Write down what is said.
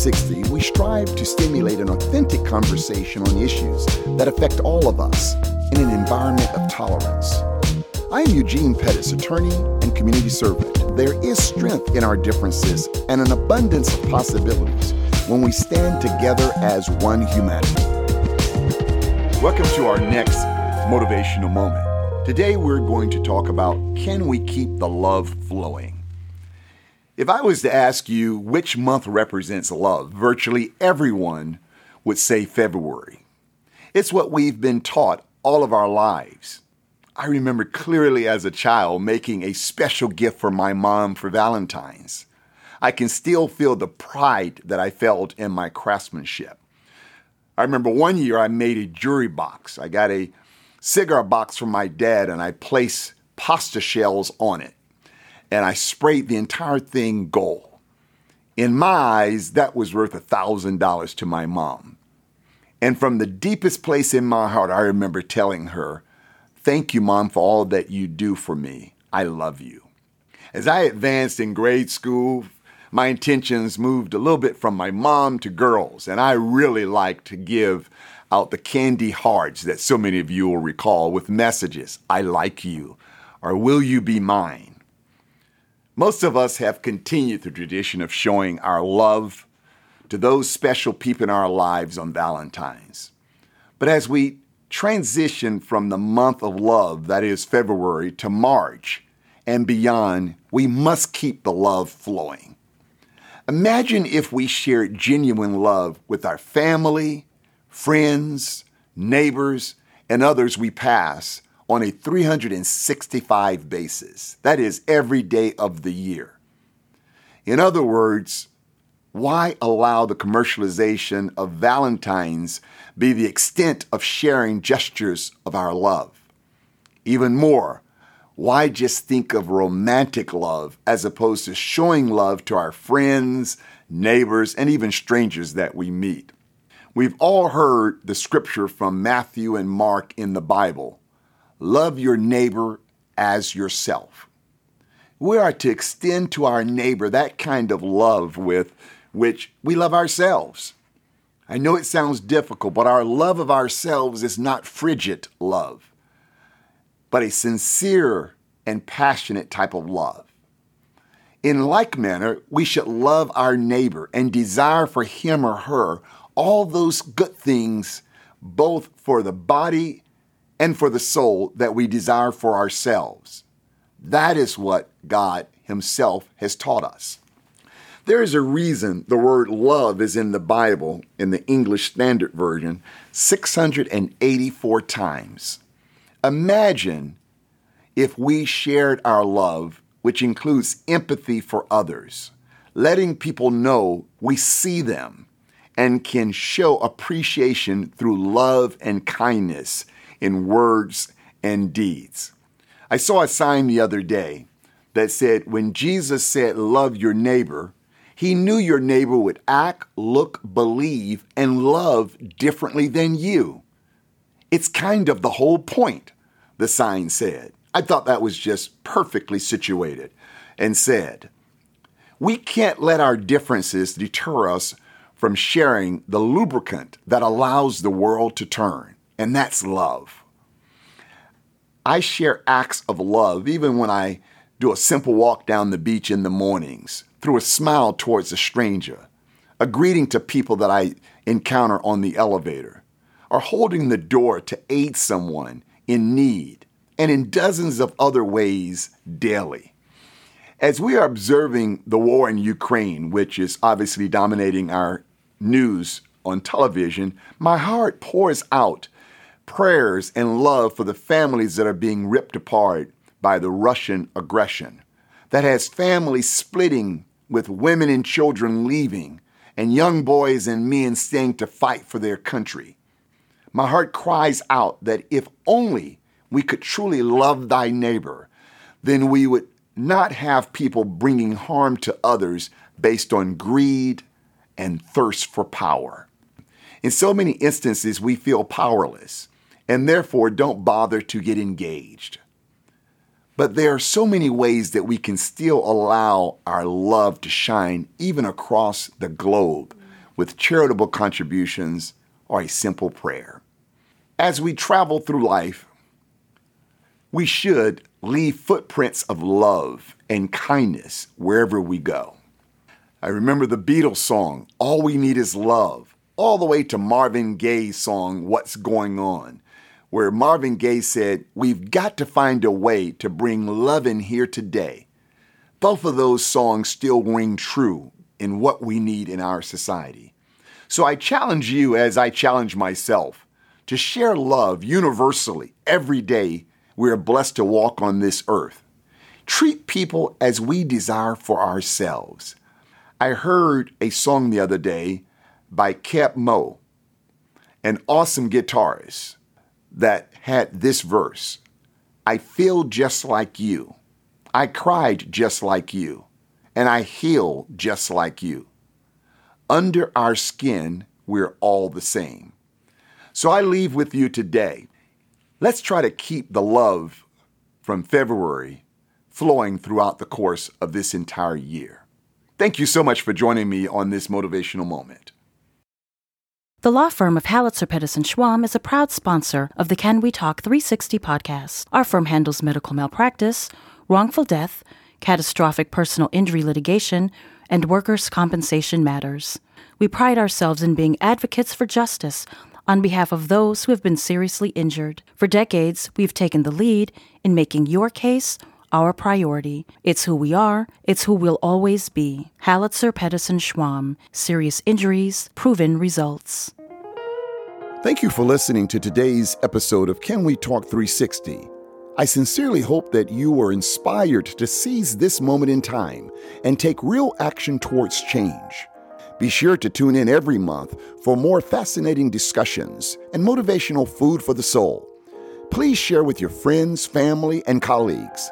360, we strive to stimulate an authentic conversation on issues that affect all of us in an environment of tolerance. I am Eugene Pettis, attorney and community servant. There is strength in our differences and an abundance of possibilities when we stand together as one humanity. Welcome to our next motivational moment. Today we're going to talk about can we keep the love flowing? If I was to ask you which month represents love, virtually everyone would say February. It's what we've been taught all of our lives. I remember clearly as a child making a special gift for my mom for Valentine's. I can still feel the pride that I felt in my craftsmanship. I remember one year I made a jewelry box. I got a cigar box from my dad and I placed pasta shells on it and I sprayed the entire thing gold. In my eyes, that was worth a $1,000 to my mom. And from the deepest place in my heart, I remember telling her, Thank you, mom, for all that you do for me. I love you. As I advanced in grade school, my intentions moved a little bit from my mom to girls, and I really liked to give out the candy hearts that so many of you will recall with messages I like you, or will you be mine? Most of us have continued the tradition of showing our love to those special people in our lives on Valentine's. But as we transition from the month of love, that is February, to March and beyond, we must keep the love flowing. Imagine if we shared genuine love with our family, friends, neighbors, and others we pass on a 365 basis. That is every day of the year. In other words, why allow the commercialization of Valentine's be the extent of sharing gestures of our love? Even more, why just think of romantic love as opposed to showing love to our friends, neighbors, and even strangers that we meet? We've all heard the scripture from Matthew and Mark in the Bible Love your neighbor as yourself. We are to extend to our neighbor that kind of love with which we love ourselves. I know it sounds difficult, but our love of ourselves is not frigid love, but a sincere and passionate type of love. In like manner, we should love our neighbor and desire for him or her all those good things, both for the body and for the soul that we desire for ourselves. That is what God Himself has taught us. There is a reason the word love is in the Bible, in the English Standard Version, 684 times. Imagine if we shared our love, which includes empathy for others, letting people know we see them and can show appreciation through love and kindness in words and deeds. I saw a sign the other day that said, when Jesus said, Love your neighbor, he knew your neighbor would act, look, believe, and love differently than you. It's kind of the whole point, the sign said. I thought that was just perfectly situated and said, We can't let our differences deter us from sharing the lubricant that allows the world to turn and that's love. I share acts of love even when I do a simple walk down the beach in the mornings, through a smile towards a stranger, a greeting to people that I encounter on the elevator, or holding the door to aid someone in need, and in dozens of other ways daily. As we are observing the war in Ukraine, which is obviously dominating our news on television, my heart pours out prayers and love for the families that are being ripped apart by the Russian aggression, that has families splitting with women and children leaving, and young boys and men staying to fight for their country. My heart cries out that if only we could truly love thy neighbor, then we would not have people bringing harm to others based on greed and thirst for power. In so many instances, we feel powerless and therefore don't bother to get engaged. But there are so many ways that we can still allow our love to shine even across the globe with charitable contributions or a simple prayer. As we travel through life, we should leave footprints of love and kindness wherever we go. I remember the Beatles song, All We Need Is Love, all the way to Marvin Gaye's song, What's Going On, where Marvin Gaye said, We've got to find a way to bring love in here today. Both of those songs still ring true in what we need in our society. So I challenge you, as I challenge myself, to share love universally every day we are blessed to walk on this earth. Treat people as we desire for ourselves. I heard a song the other day by Cap Mo, an awesome guitarist, that had this verse I feel just like you. I cried just like you. And I heal just like you. Under our skin, we're all the same. So I leave with you today. Let's try to keep the love from February flowing throughout the course of this entire year. Thank you so much for joining me on this motivational moment. The law firm of Haliczer Pettis and Schwamm is a proud sponsor of the Can We Talk 360 podcast. Our firm handles medical malpractice, wrongful death, catastrophic personal injury litigation, and workers' compensation matters. We pride ourselves in being advocates for justice on behalf of those who have been seriously injured. For decades, we've taken the lead in making your case our priority. It's who we are, it's who we'll always be. Haliczer Pettis and Schwamm. Serious injuries, proven results. Thank you for listening to today's episode of Can We Talk 360. I sincerely hope that you were inspired to seize this moment in time and take real action towards change. Be sure to tune in every month for more fascinating discussions and motivational food for the soul. Please share with your friends, family, and colleagues.